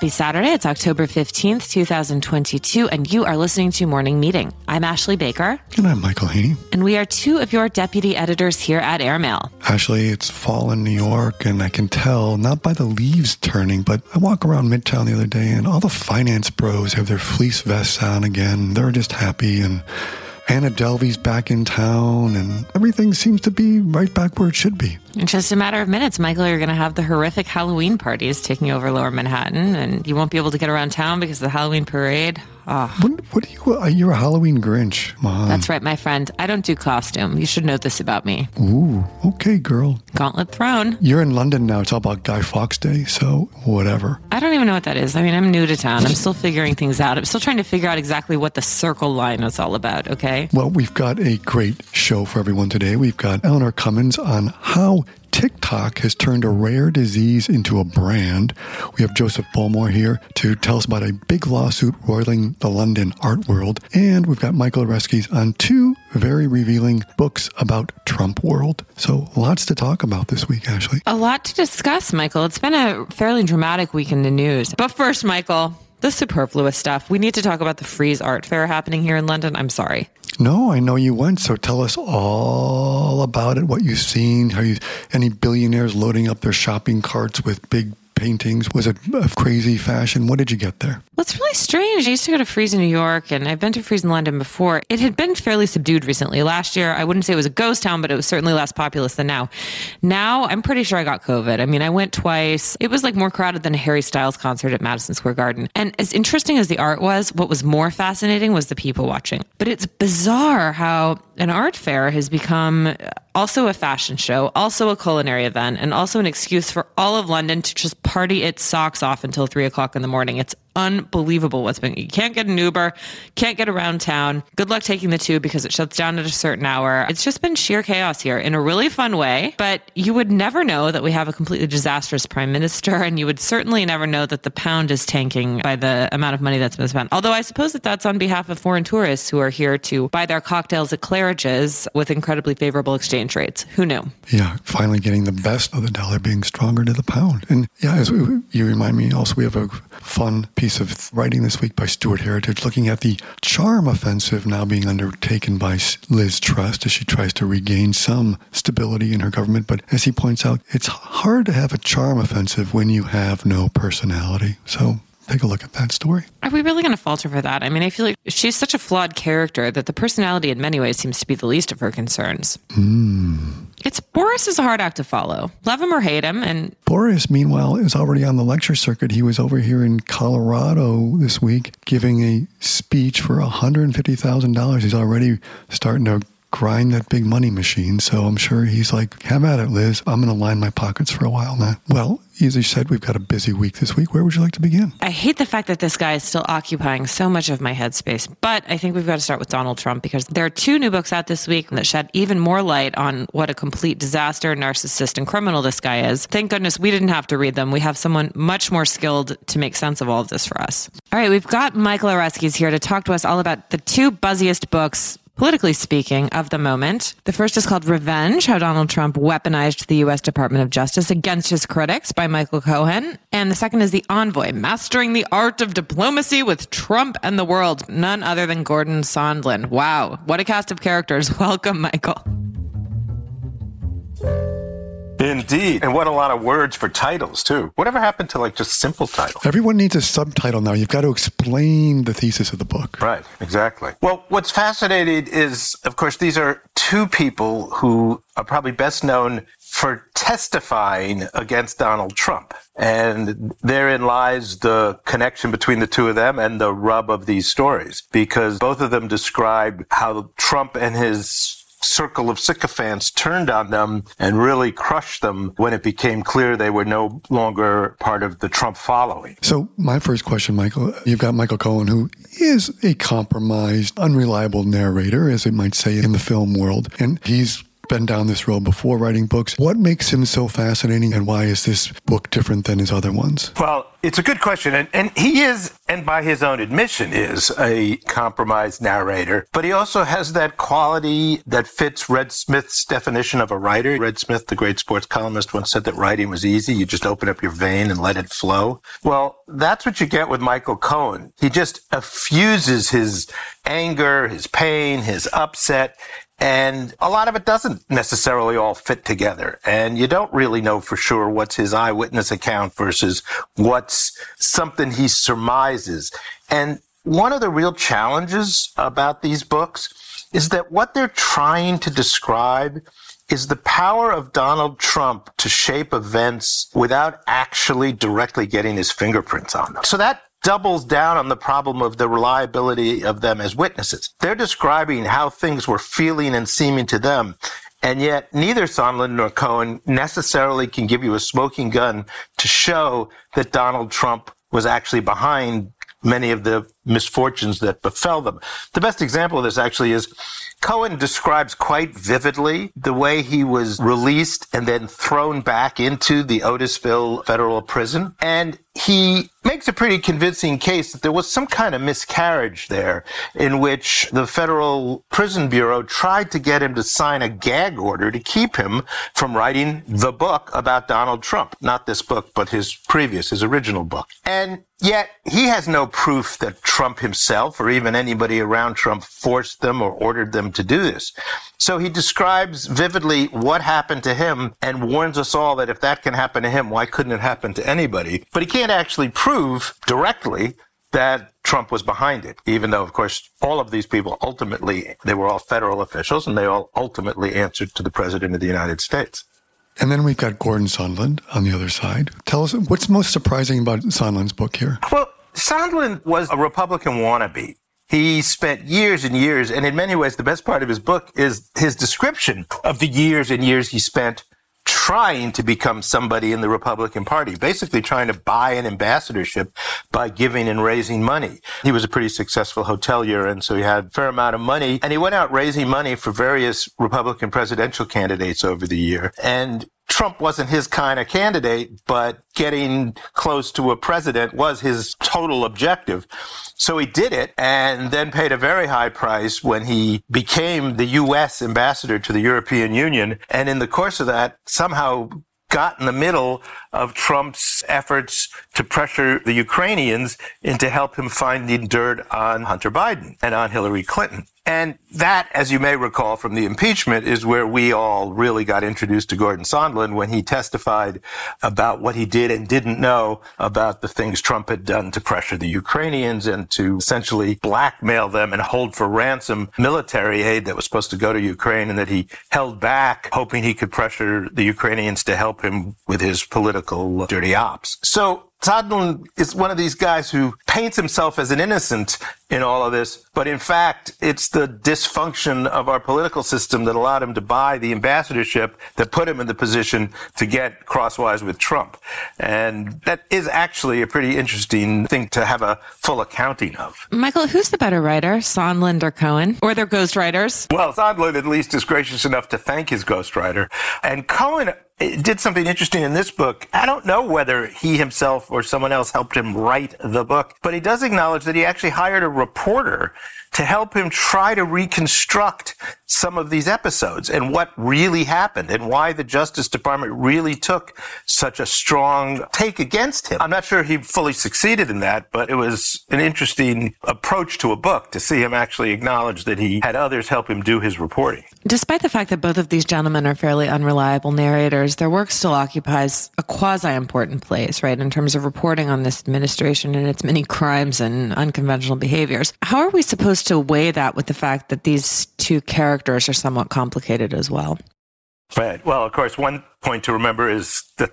Happy Saturday. It's October 15th, 2022, and you are listening to Morning Meeting. I'm Ashley Baker. And I'm Michael Hainey. And we are two of your deputy editors here at Airmail. Ashley, it's fall in New York, and I can tell, not by the leaves turning, but I walk around Midtown the other day, and all the finance bros have their fleece vests on again. They're just happy, and Anna Delvey's back in town, and everything seems to be right back where it should be. In just a matter of minutes, Michael, you're going to have the horrific Halloween parties taking over lower Manhattan, and you won't be able to get around town because of the Halloween parade. Oh. What, what are you? Uh, you're a Halloween Grinch, Mom. That's right, my friend. I don't do costume. You should know this about me. Ooh, okay, girl. Gauntlet thrown. You're in London now. It's all about Guy Fawkes Day, so whatever. I don't even know what that is. I mean, I'm new to town. I'm still figuring things out. I'm still trying to figure out exactly what the circle line is all about, okay? Well, we've got a great show for everyone today. We've got Eleanor Cummins on how TikTok has turned a rare disease into a brand. We have Joseph Bullmore here to tell us about a big lawsuit roiling the London art world. And we've got Michael Oreskes on two very revealing books about Trump world. So lots to talk about this week, Ashley. A lot to discuss, Michael. It's been a fairly dramatic week in the news. But first, Michael, the superfluous stuff. We need to talk about the Frieze Art Fair happening here in London. I'm sorry. No, I know you went, so tell us all about it, what you've seen, how you any billionaires loading up their shopping carts with big paintings? Was it a crazy fashion? What did you get there? Well, it's really strange. I used to go to Frieze in New York, and I've been to Frieze in London before. It had been fairly subdued recently. Last year, I wouldn't say it was a ghost town, but it was certainly less populous than now. Now, I'm pretty sure I got COVID. I mean, I went twice. It was like more crowded than a Harry Styles concert at Madison Square Garden. And as interesting as the art was, what was more fascinating was the people watching. But it's bizarre how an art fair has become also a fashion show, also a culinary event, and also an excuse for all of London to just party its socks off until three o'clock in the morning. It's unbelievable what's been. You can't get an Uber, can't get around town. Good luck taking the tube because it shuts down at a certain hour. It's just been sheer chaos here in a really fun way. But you would never know that we have a completely disastrous prime minister, and you would certainly never know that the pound is tanking by the amount of money that's been spent. Although I suppose that that's on behalf of foreign tourists who are here to buy their cocktails at Claridge's with incredibly favorable exchange rates. Who knew? Yeah, finally getting the best of the dollar being stronger to the pound. And yeah, as we, you remind me, also we have a fun piece of writing this week by Stuart Heritage looking at the charm offensive now being undertaken by Liz Truss as she tries to regain some stability in her government. But as he points out, it's hard to have a charm offensive when you have no personality. So take a look at that story. Are we really going to falter for that? I mean, I feel like she's such a flawed character that the personality in many ways seems to be the least of her concerns. Mm. It's Boris is a hard act to follow. Love him or hate him, and Boris, meanwhile, is already on the lecture circuit. He was over here in Colorado this week giving a speech for $150,000. He's already starting to grind that big money machine. So I'm sure he's like, have at it, Liz. I'm going to line my pockets for a while now. Well, as you said, we've got a busy week this week. Where would you like to begin? I hate the fact that this guy is still occupying so much of my headspace, but I think we've got to start with Donald Trump because there are two new books out this week that shed even more light on what a complete disaster, narcissist, and criminal this guy is. Thank goodness we didn't have to read them. We have someone much more skilled to make sense of all of this for us. All right, we've got Michael Oreskes here to talk to us all about the two buzziest books politically speaking, of the moment. The first is called Revenge How Donald Trump Weaponized the U.S. Department of Justice Against His Critics by Michael Cohen. And the second is The Envoy Mastering the Art of Diplomacy with Trump and the World, none other than Gordon Sondland. Wow, what a cast of characters. Welcome, Michael. Indeed. And what a lot of words for titles, too. Whatever happened to like just simple titles? Everyone needs a subtitle now. You've got to explain the thesis of the book. Right, exactly. Well, what's fascinating is, of course, these are two people who are probably best known for testifying against Donald Trump. And therein lies the connection between the two of them and the rub of these stories, because both of them describe how Trump and his circle of sycophants turned on them and really crushed them when it became clear they were no longer part of the Trump following. So, my first question, Michael, you've got Michael Cohen, who is a compromised, unreliable narrator, as they might say in the film world, and he's been down this road before writing books. What makes him so fascinating and why is this book different than his other ones? Well, it's a good question. And, and he is, and by his own admission, is a compromised narrator. But he also has that quality that fits Red Smith's definition of a writer. Red Smith, the great sports columnist, once said that writing was easy. You just open up your vein and let it flow. Well, that's what you get with Michael Cohen. He just effuses his anger, his pain, his upset, and a lot of it doesn't necessarily all fit together. And you don't really know for sure what's his eyewitness account versus what's something he surmises. And one of the real challenges about these books is that what they're trying to describe is the power of Donald Trump to shape events without actually directly getting his fingerprints on them. So that doubles down on the problem of the reliability of them as witnesses. They're describing how things were feeling and seeming to them. And yet neither Sondland nor Cohen necessarily can give you a smoking gun to show that Donald Trump was actually behind many of the misfortunes that befell them. The best example of this actually is Cohen describes quite vividly the way he was released and then thrown back into the Otisville federal prison. And he makes a pretty convincing case that there was some kind of miscarriage there in which the Federal Prison Bureau tried to get him to sign a gag order to keep him from writing the book about Donald Trump. Not this book, but his previous, his original book. And yet he has no proof that Trump himself or even anybody around Trump forced them or ordered them to do this. So he describes vividly what happened to him and warns us all that if that can happen to him, why couldn't it happen to anybody? But he can't actually prove directly that Trump was behind it, even though, of course, all of these people ultimately, they were all federal officials and they all ultimately answered to the president of the United States. And then we've got Gordon Sondland on the other side. Tell us what's most surprising about Sondland's book here? Well, Sondland was a Republican wannabe. He spent years and years, and in many ways, the best part of his book is his description of the years and years he spent trying to become somebody in the Republican Party, basically trying to buy an ambassadorship by giving and raising money. He was a pretty successful hotelier, and so he had a fair amount of money, and he went out raising money for various Republican presidential candidates over the year. And Trump wasn't his kind of candidate, but getting close to a president was his total objective. So he did it and then paid a very high price when he became the U.S. ambassador to the European Union. And in the course of that, somehow got in the middle of Trump's efforts to pressure the Ukrainians into help him finding dirt on Hunter Biden and on Hillary Clinton. And that, as you may recall from the impeachment, is where we all really got introduced to Gordon Sondland when he testified about what he did and didn't know about the things Trump had done to pressure the Ukrainians and to essentially blackmail them and hold for ransom military aid that was supposed to go to Ukraine and that he held back, hoping he could pressure the Ukrainians to help him with his political dirty ops. So Sondland is one of these guys who paints himself as an innocent in all of this, but in fact, it's the dysfunction of our political system that allowed him to buy the ambassadorship that put him in the position to get crosswise with Trump. And that is actually a pretty interesting thing to have a full accounting of. Michael, who's the better writer, Sondland or Cohen? Or their ghostwriters? Well, Sondland at least is gracious enough to thank his ghostwriter. And Cohen did something interesting in this book. I don't know whether he himself or someone else helped him write the book, but he does acknowledge that he actually hired a reporter to help him try to reconstruct some of these episodes and what really happened and why the Justice Department really took such a strong take against him. I'm not sure he fully succeeded in that, but it was an interesting approach to a book to see him actually acknowledge that he had others help him do his reporting. Despite the fact that both of these gentlemen are fairly unreliable narrators, their work still occupies a quasi important place, right, in terms of reporting on this administration and its many crimes and unconventional behaviors. How are we supposed to weigh that with the fact that these two characters are somewhat complicated as well? Right. Well, of course, one point to remember is that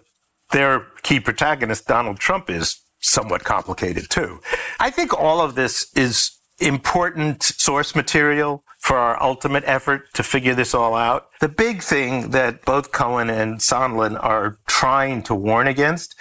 their key protagonist, Donald Trump, is somewhat complicated too. I think all of this is important source material for our ultimate effort to figure this all out. The big thing that both Cohen and Sondland are trying to warn against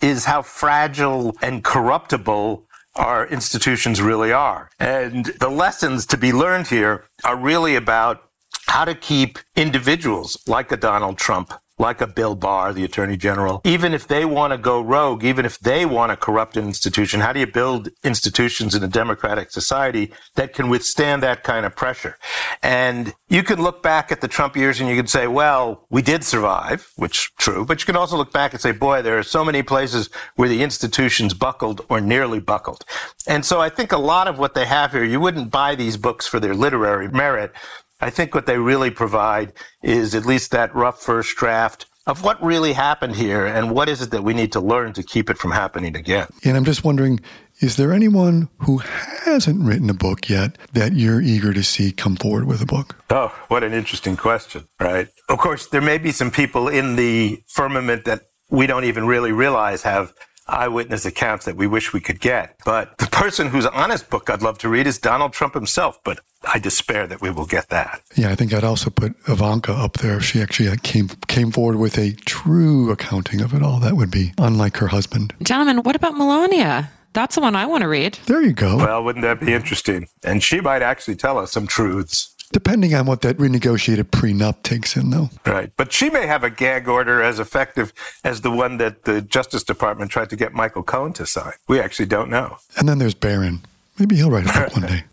is how fragile and corruptible our institutions really are. And the lessons to be learned here are really about how to keep individuals like a Donald Trump like a Bill Barr, the Attorney General, even if they want to go rogue, even if they want to corrupt an institution, how do you build institutions in a democratic society that can withstand that kind of pressure? And you can look back at the Trump years and you can say, well, we did survive, which is true, but you can also look back and say, boy, there are so many places where the institutions buckled or nearly buckled. And so I think a lot of what they have here, you wouldn't buy these books for their literary merit. I think what they really provide is at least that rough first draft of what really happened here and what is it that we need to learn to keep it from happening again. And I'm just wondering is there anyone who hasn't written a book yet that you're eager to see come forward with a book? Oh, what an interesting question, right? Of course, there may be some people in the firmament that we don't even really realize have eyewitness accounts that we wish we could get. But the person whose honest book I'd love to read is Donald Trump himself, but I despair that we will get that. Yeah, I think I'd also put Ivanka up there. If she actually came came forward with a true accounting of it all, that would be unlike her husband. Gentlemen, what about Melania? That's the one I want to read. There you go. Well, wouldn't that be interesting? And she might actually tell us some truths. Depending on what that renegotiated prenup takes in, though. Right. But she may have a gag order as effective as the one that the Justice Department tried to get Michael Cohen to sign. We actually don't know. And then there's Barron. Maybe he'll write a book one day.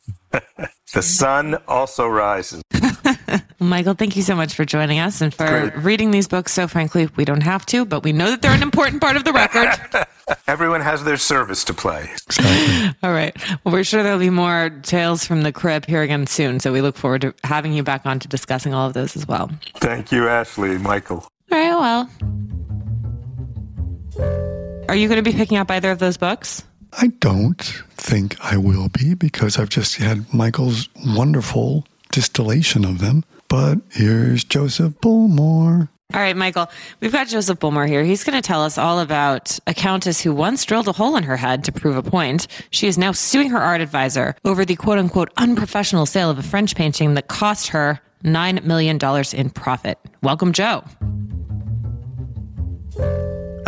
the sun also rises. Michael, thank you so much for joining us and for reading these books. So, frankly, we don't have to, but we know that they're an important part of the record. Everyone has their service to play. All right. Well, we're sure there'll be more tales from the crib here again soon. So, we look forward to having you back on to discussing all of those as well. Thank you, Ashley. Michael. All right. Well, are you going to be picking up either of those books? I don't think I will be because I've just had Michael's wonderful distillation of them. But here's Joseph Bullmore. All right, Michael, we've got Joseph Bullmore here. He's going to tell us all about a countess who once drilled a hole in her head to prove a point. She is now suing her art advisor over the quote unquote unprofessional sale of a French painting that cost her $9 million in profit. Welcome, Joe.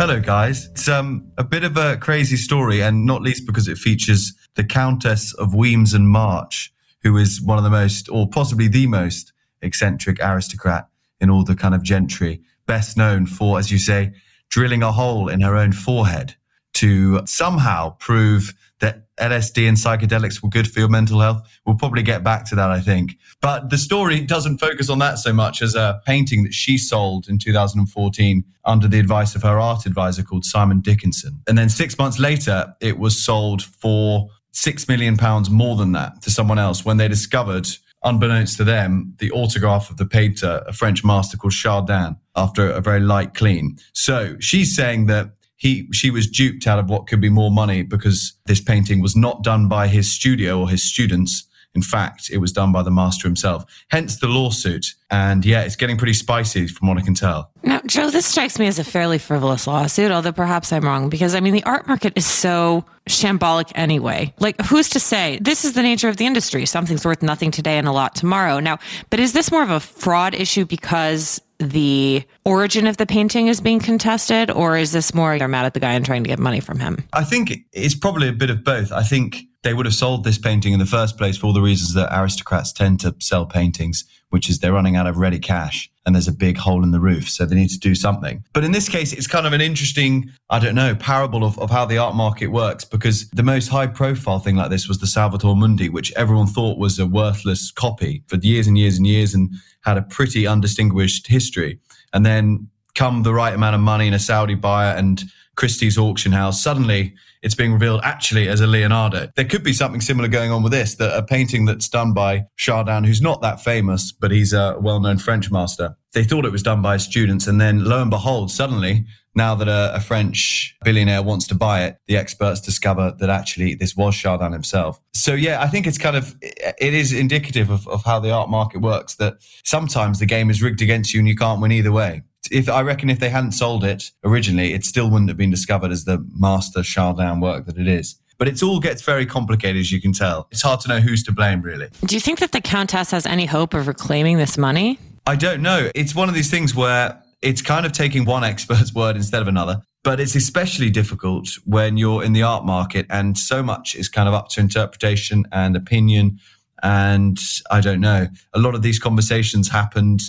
Hello, guys. It's um, a bit of a crazy story, and not least because it features the Countess of Wemyss and March, who is one of the most, or possibly the most, eccentric aristocrat in all the kind of gentry, best known for, as you say, drilling a hole in her own forehead to somehow prove LSD and psychedelics were good for your mental health. We'll probably get back to that, I think. But the story doesn't focus on that so much as a painting that she sold in 2014 under the advice of her art advisor called Simon Dickinson. And then six months later, it was sold for six million pounds more than that to someone else when they discovered unbeknownst to them, the autograph of the painter, a French master called Chardin, after a very light clean. So she's saying that he she was duped out of what could be more money because this painting was not done by his studio or his students. In fact, it was done by the master himself. Hence the lawsuit. And yeah, it's getting pretty spicy from what I can tell. Now, Joe, this strikes me as a fairly frivolous lawsuit, although perhaps I'm wrong, because I mean, the art market is so shambolic anyway. Like, who's to say? This is the nature of the industry. Something's worth nothing today and a lot tomorrow. Now, but is this more of a fraud issue because the origin of the painting is being contested, or is this more they're mad at the guy and trying to get money from him? I think it's probably a bit of both. I think they would have sold this painting in the first place for all the reasons that aristocrats tend to sell paintings, which is they're running out of ready cash and there's a big hole in the roof. So they need to do something. But in this case, it's kind of an interesting, I don't know, parable of, of how the art market works because the most high profile thing like this was the Salvator Mundi, which everyone thought was a worthless copy for years and years and years and had a pretty undistinguished history. And then come the right amount of money in a Saudi buyer and Christie's auction house, suddenly it's being revealed actually as a Leonardo. There could be something similar going on with this, that a painting that's done by Chardin, who's not that famous, but he's a well-known French master. They thought it was done by students. And then lo and behold, suddenly, now that a, a French billionaire wants to buy it, the experts discover that actually this was Chardin himself. So yeah, I think it's kind of, it is indicative of, of how the art market works that sometimes the game is rigged against you and you can't win either way if I reckon if they hadn't sold it originally, it still wouldn't have been discovered as the master Chardin work that it is. But it all gets very complicated, as you can tell. It's hard to know who's to blame, really. Do you think that the Countess has any hope of reclaiming this money? I don't know. It's one of these things where it's kind of taking one expert's word instead of another. But it's especially difficult when you're in the art market and so much is kind of up to interpretation and opinion And I don't know. A lot of these conversations happened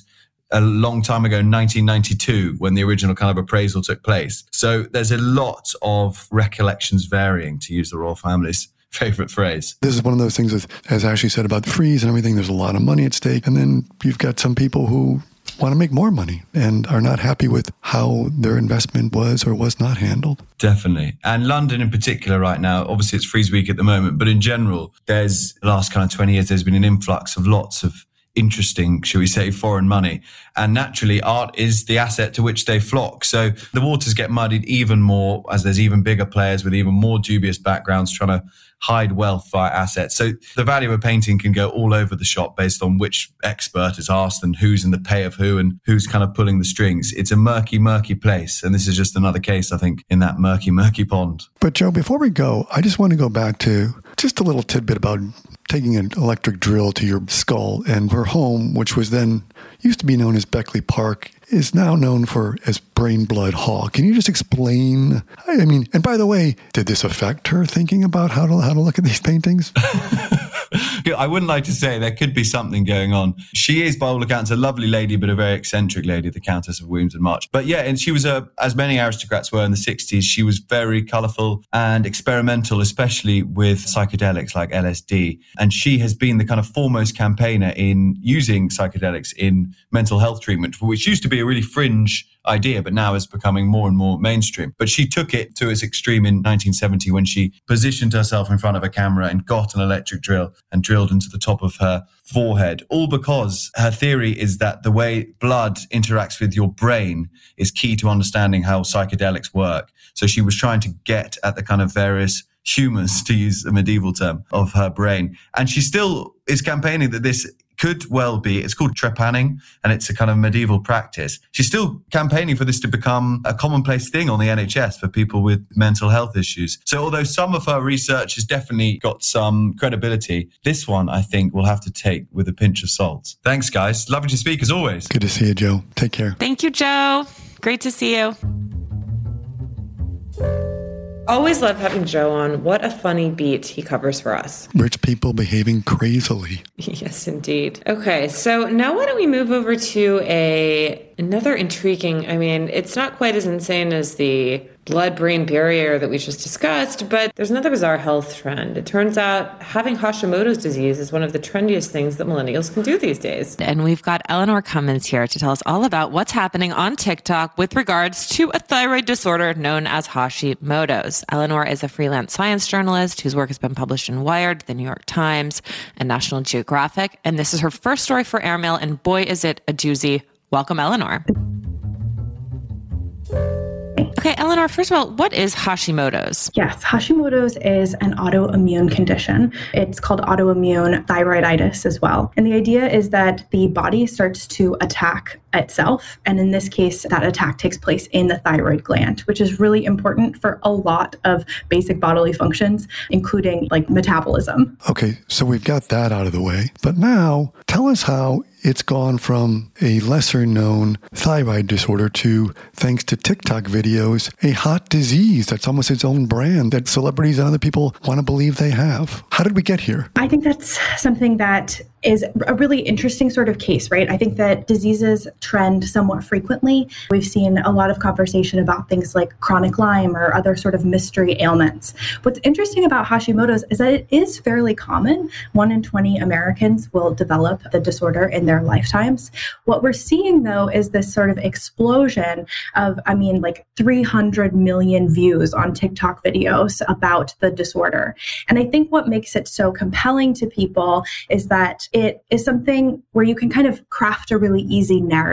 a long time ago, 1992, when the original kind of appraisal took place. So there's a lot of recollections varying, to use the royal family's favorite phrase. This is one of those things, that, as Ashley said about the Frieze and everything, there's a lot of money at stake. And then you've got some people who want to make more money and are not happy with how their investment was or was not handled. Definitely. And London in particular right now, obviously it's Frieze week at the moment, but in general, there's the last kind of 20 years, there's been an influx of lots of interesting, shall we say, foreign money. And naturally, art is the asset to which they flock. So the waters get muddied even more as there's even bigger players with even more dubious backgrounds trying to hide wealth via assets. So the value of a painting can go all over the shop based on which expert is asked and who's in the pay of who and who's kind of pulling the strings. It's a murky, murky place. And this is just another case, I think, in that murky, murky pond. But Joe, before we go, I just want to go back to just a little tidbit about taking an electric drill to your skull and her home, which was then used to be known as Beckley Park, is now known for as Brain Blood Hall. Can you just explain? I mean, and by the way, did this affect her thinking about how to how to look at these paintings? I wouldn't like to say there could be something going on. She is, by all accounts, a lovely lady, but a very eccentric lady, the Countess of Wemyss and March. But yeah, and she was a, as many aristocrats were in the 60s, she was very colourful and experimental, especially with psychedelics like LSD. And she has been the kind of foremost campaigner in using psychedelics in mental health treatment, which used to be a really fringe idea, but now is becoming more and more mainstream. But she took it to its extreme in 1970 when she positioned herself in front of a camera and got an electric drill and drilled into the top of her forehead, all because her theory is that the way blood interacts with your brain is key to understanding how psychedelics work. So she was trying to get at the kind of various humors, to use a medieval term, of her brain. And she still is campaigning that this could well be. It's called trepanning, and it's a kind of medieval practice. She's still campaigning for this to become a commonplace thing on the NHS for people with mental health issues. So, although some of her research has definitely got some credibility, this one I think we'll have to take with a pinch of salt. Thanks, guys. Lovely to speak as always. Good to see you, Joe. Take care. Thank you, Joe. Great to see you. Always love having Joe on. What a funny beat he covers for us. Rich people behaving crazily. Yes, indeed. Okay, so now why don't we move over to a another intriguing. I mean, it's not quite as insane as the blood brain barrier that we just discussed, but there's another bizarre health trend. It turns out having Hashimoto's disease is one of the trendiest things that millennials can do these days. And we've got Eleanor Cummins here to tell us all about what's happening on TikTok with regards to a thyroid disorder known as Hashimoto's. Eleanor is a freelance science journalist whose work has been published in Wired, the New York Times, and National Geographic. And this is her first story for Airmail, and boy, is it a doozy. Welcome, Eleanor. Okay, Eleanor, first of all, what is Hashimoto's? Yes, Hashimoto's is an autoimmune condition. It's called autoimmune thyroiditis as well. And the idea is that the body starts to attack itself. And in this case, that attack takes place in the thyroid gland, which is really important for a lot of basic bodily functions, including like metabolism. Okay, so we've got that out of the way. But now tell us how it's gone from a lesser known thyroid disorder to, thanks to TikTok videos, a hot disease that's almost its own brand that celebrities and other people want to believe they have. How did we get here? I think that's something that is a really interesting sort of case, right? I think that diseases trend somewhat frequently. We've seen a lot of conversation about things like chronic Lyme or other sort of mystery ailments. What's interesting about Hashimoto's is that it is fairly common. One in 20 Americans will develop the disorder in their lifetimes. What we're seeing though is this sort of explosion of, I mean, like 300 million views on TikTok videos about the disorder. And I think what makes it so compelling to people is that it is something where you can kind of craft a really easy narrative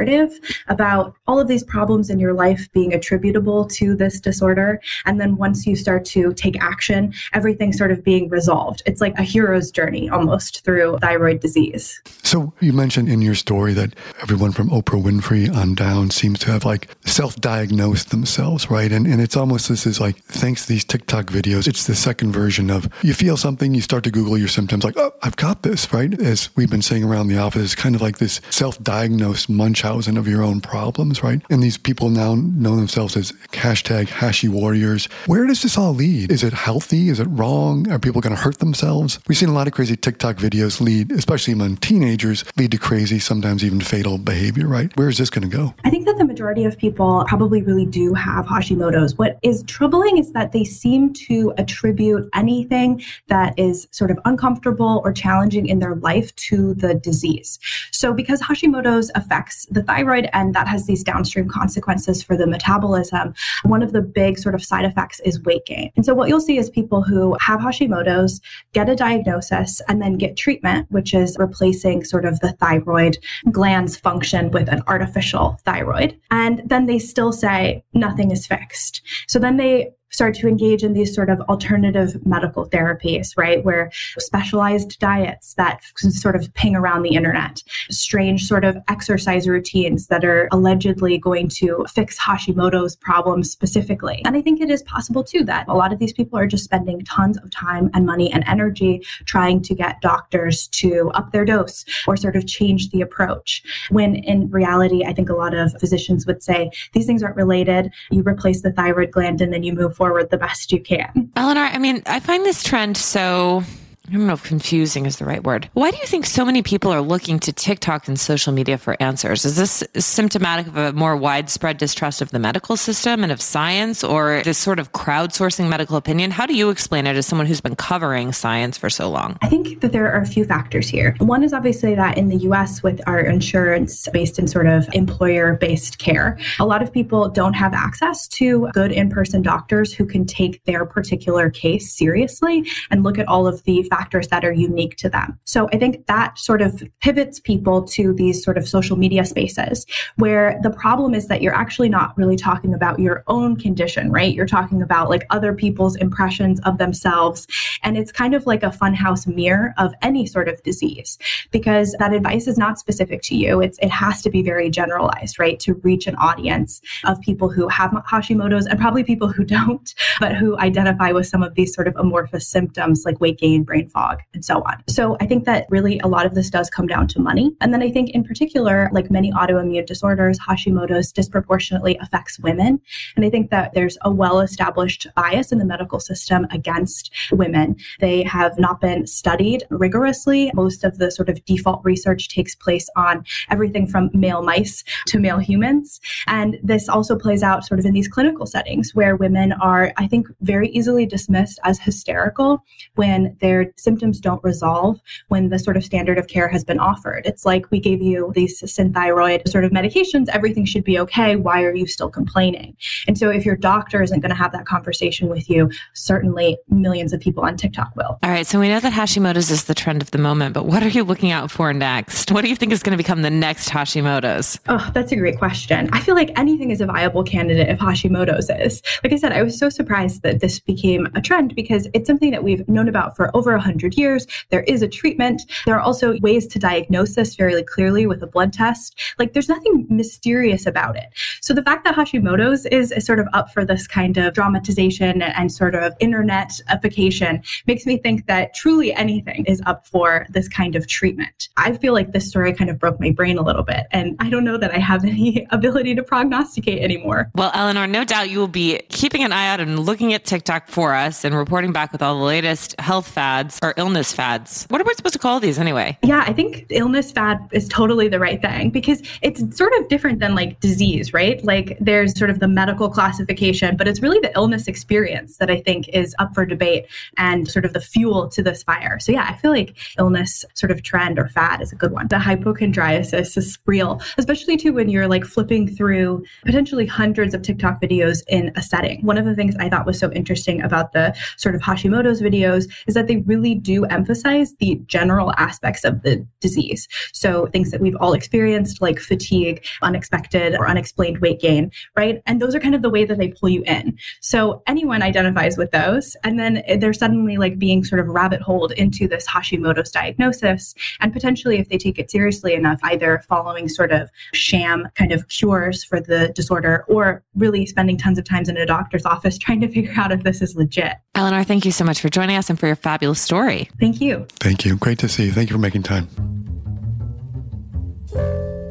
about all of these problems in your life being attributable to this disorder. And then once you start to take action, everything sort of being resolved. It's like a hero's journey almost through thyroid disease. So you mentioned in your story that everyone from Oprah Winfrey on down seems to have like self-diagnosed themselves, right? And and it's almost this is like thanks to these TikTok videos, it's the second version of you feel something, you start to Google your symptoms, like, oh, I've got this, right? As we've been saying around the office, kind of like this self-diagnosed munch thousand of your own problems, right? And these people now know themselves as hashtag Hashi warriors. Where does this all lead? Is it healthy? Is it wrong? Are people going to hurt themselves? We've seen a lot of crazy TikTok videos lead, especially among teenagers, lead to crazy, sometimes even fatal behavior, right? Where is this going to go? I think that the majority of people probably really do have Hashimoto's. What is troubling is that they seem to attribute anything that is sort of uncomfortable or challenging in their life to the disease. So, because Hashimoto's affects the thyroid and that has these downstream consequences for the metabolism, one of the big sort of side effects is weight gain. And so, what you'll see is people who have Hashimoto's get a diagnosis and then get treatment, which is replacing sort of the thyroid gland's function with an artificial thyroid. And then they still say nothing is fixed. So then they start to engage in these sort of alternative medical therapies, right? Where specialized diets that sort of ping around the internet, strange sort of exercise routines that are allegedly going to fix Hashimoto's problems specifically. And I think it is possible too that a lot of these people are just spending tons of time and money and energy trying to get doctors to up their dose or sort of change the approach. When in reality, I think a lot of physicians would say these things aren't related. You replace the thyroid gland and then you move forward the best you can. Eleanor, I mean, I find this trend so I don't know if confusing is the right word. Why do you think so many people are looking to TikTok and social media for answers? Is this symptomatic of a more widespread distrust of the medical system and of science, or this sort of crowdsourcing medical opinion? How do you explain it as someone who's been covering science for so long? I think that there are a few factors here. One is obviously that in the US, with our insurance based in sort of employer based care, a lot of people don't have access to good in person doctors who can take their particular case seriously and look at all of the factors that are unique to them. So I think that sort of pivots people to these sort of social media spaces where the problem is that you're actually not really talking about your own condition, right? You're talking about like other people's impressions of themselves. And it's kind of like a funhouse mirror of any sort of disease because that advice is not specific to you. It's, it has to be very generalized, right? To reach an audience of people who have Hashimoto's and probably people who don't, but who identify with some of these sort of amorphous symptoms like weight gain, brain fog, and so on. So I think that really a lot of this does come down to money. And then I think in particular, like many autoimmune disorders, Hashimoto's disproportionately affects women. And I think that there's a well established bias in the medical system against women. They have not been studied rigorously. Most of the sort of default research takes place on everything from male mice to male humans. And this also plays out sort of in these clinical settings where women are, I think, very easily dismissed as hysterical when their symptoms don't resolve when the sort of standard of care has been offered. It's like we gave you these Synthroid sort of medications, everything should be okay. Why are you still complaining? And so if your doctor isn't going to have that conversation with you, certainly millions of people on TikTok will. All right. So we know that Hashimoto's is the trend of the moment, but what are you looking out for next? What do you think is going to become the next Hashimoto's? Oh, that's a great question. I feel like anything is a viable candidate if Hashimoto's is. Like I said, I was so surprised that this became a trend because it's something that we've known about for over 100 years. There is a treatment. There are also ways to diagnose this fairly clearly with a blood test. Like there's nothing mysterious about it. So the fact that Hashimoto's is, is sort of up for this kind of dramatization and sort of internetification makes me think that truly anything is up for this kind of treatment. I feel like this story kind of broke my brain a little bit, and I don't know that I have any ability to prognosticate anymore. Well, Eleanor, no doubt you will be keeping an eye out and looking at TikTok for us and reporting back with all the latest health fads or illness fads. What are we supposed to call these anyway? Yeah, I think illness fad is totally the right thing because it's sort of different than like disease, right? Like there's sort of the medical classification, but it's really the illness experience that I think is up for debate and sort of the fuel to this fire. So yeah, I feel like illness sort of trend or fad is a good one. The hypochondriasis is real, especially too when you're like flipping through potentially hundreds of TikTok videos in a setting. One of the things I thought was so interesting about the sort of Hashimoto's videos is that they really do emphasize the general aspects of the disease. So things that we've all experienced, like fatigue, unexpected or unexplained weight gain, right? And those are kind of the way that they pull you in. So anyone identifies with those, and then they're suddenly like being sort of rabbit holed into this Hashimoto's diagnosis. And potentially, if they take it seriously enough, either following sort of sham kind of cures for the disorder or really spending tons of times in a doctor's office trying to figure out if this is legit. Eleanor, thank you so much for joining us and for your fabulous story. Thank you. Thank you. Great to see you. Thank you for making time.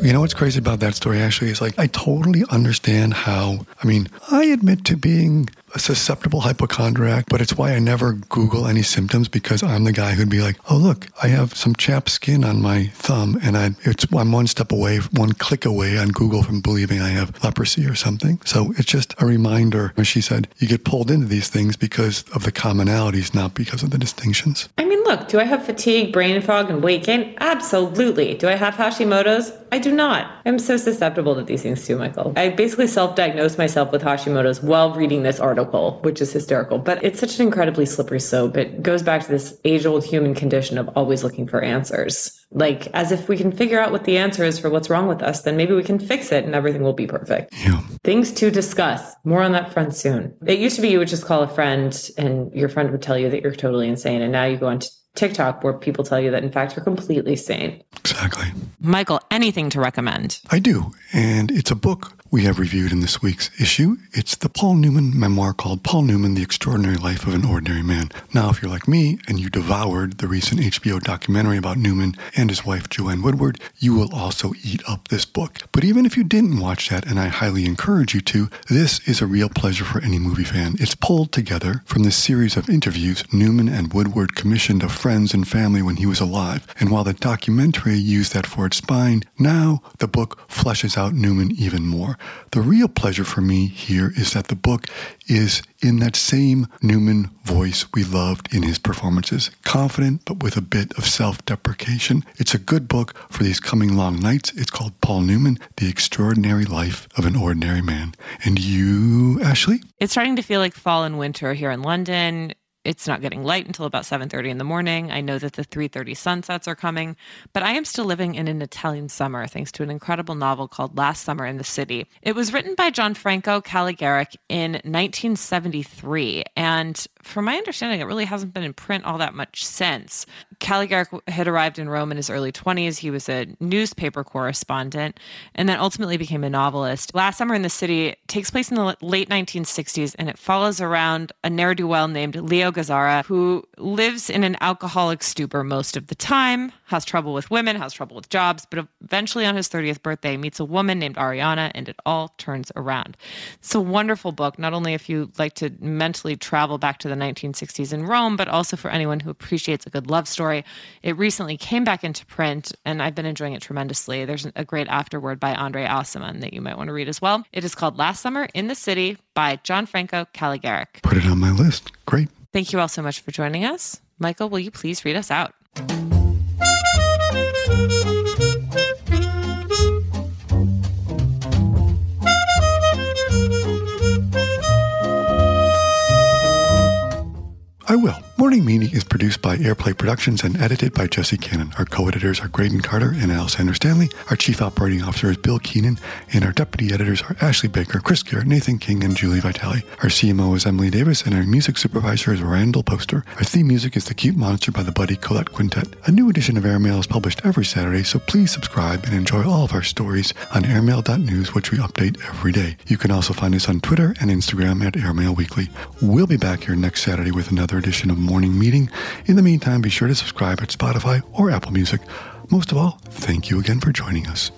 You know what's crazy about that story, Ashley, is like I totally understand how. I mean, I admit to being a susceptible hypochondriac, but it's why I never Google any symptoms because I'm the guy who'd be like, "Oh, look, I have some chapped skin on my thumb," and I it's I'm one step away, one click away on Google from believing I have leprosy or something. So it's just a reminder. She said, you get pulled into these things because of the commonalities, not because of the distinctions. I mean, look, do I have fatigue, brain fog, and weight gain? Absolutely. Do I have Hashimoto's? I do not. I'm so susceptible to these things too, Michael. I basically self diagnosed myself with Hashimoto's while reading this article, which is hysterical. But it's such an incredibly slippery slope. It goes back to this age old human condition of always looking for answers. Like, as if we can figure out what the answer is for what's wrong with us, then maybe we can fix it and everything will be perfect. Yeah. Things to discuss. More on that front soon. It used to be you would just call a friend and your friend would tell you that you're totally insane. And now you go on to TikTok where people tell you that in fact you're completely sane. Exactly. Michael, anything to recommend? I do. And it's a book we have reviewed in this week's issue. It's the Paul Newman memoir called Paul Newman The Extraordinary Life of an Ordinary Man. Now, if you're like me and you devoured the recent HBO documentary about Newman and his wife Joanne Woodward, you will also eat up this book. But even if you didn't watch that, and I highly encourage you to, this is a real pleasure for any movie fan. It's pulled together from this series of interviews Newman and Woodward commissioned of friends and family when he was alive. And while the documentary used that for its spine, now the book fleshes out Newman even more. The real pleasure for me here is that the book is in that same Newman voice we loved in his performances, confident but with a bit of self deprecation. It's a good book for these coming long nights. It's called Paul Newman The Extraordinary Life of an Ordinary Man. And you, Ashley? It's starting to feel like fall and winter here in London it's not getting light until about 7:30 in the morning. I know that the 3:30 sunsets are coming, but I am still living in an Italian summer thanks to an incredible novel called Last Summer in the City. It was written by Gianfranco Calligarich in 1973, and from my understanding, it really hasn't been in print all that much since. Calligarich had arrived in Rome in his early 20s. He was a newspaper correspondent and then ultimately became a novelist. Last Summer in the City takes place in the late 1960s and it follows around a ne'er do well named Leo Gazzara, who lives in an alcoholic stupor most of the time, has trouble with women, has trouble with jobs, but eventually on his 30th birthday meets a woman named Ariana and it all turns around. It's a wonderful book, not only if you like to mentally travel back to the 1960s in Rome, but also for anyone who appreciates a good love story. It recently came back into print, and I've been enjoying it tremendously. There's a great afterword by Andre Aciman that you might want to read as well. It is called Last Summer in the City by Gianfranco Calligarich. Put it on my list. Great. Thank you all so much for joining us. Michael, will you please read us out? Morning Meeting is produced by Airplay Productions and edited by Jesse Cannon. Our co-editors are Graydon Carter and Alexander Stanley. Our chief operating officer is Bill Keenan, and our deputy editors are Ashley Baker, Chris Garrett, Nathan King, and Julie Vitale. Our CMO is Emily Davis, and our music supervisor is Randall Poster. Our theme music is The Cute Monster by the Buddy Collette Quintet. A new edition of Airmail is published every Saturday, so please subscribe and enjoy all of our stories on airmail.news, which we update every day. You can also find us on Twitter and Instagram at Airmail Weekly. We'll be back here next Saturday with another edition of morning meeting. In the meantime, be sure to subscribe at Spotify or Apple Music. Most of all, thank you again for joining us.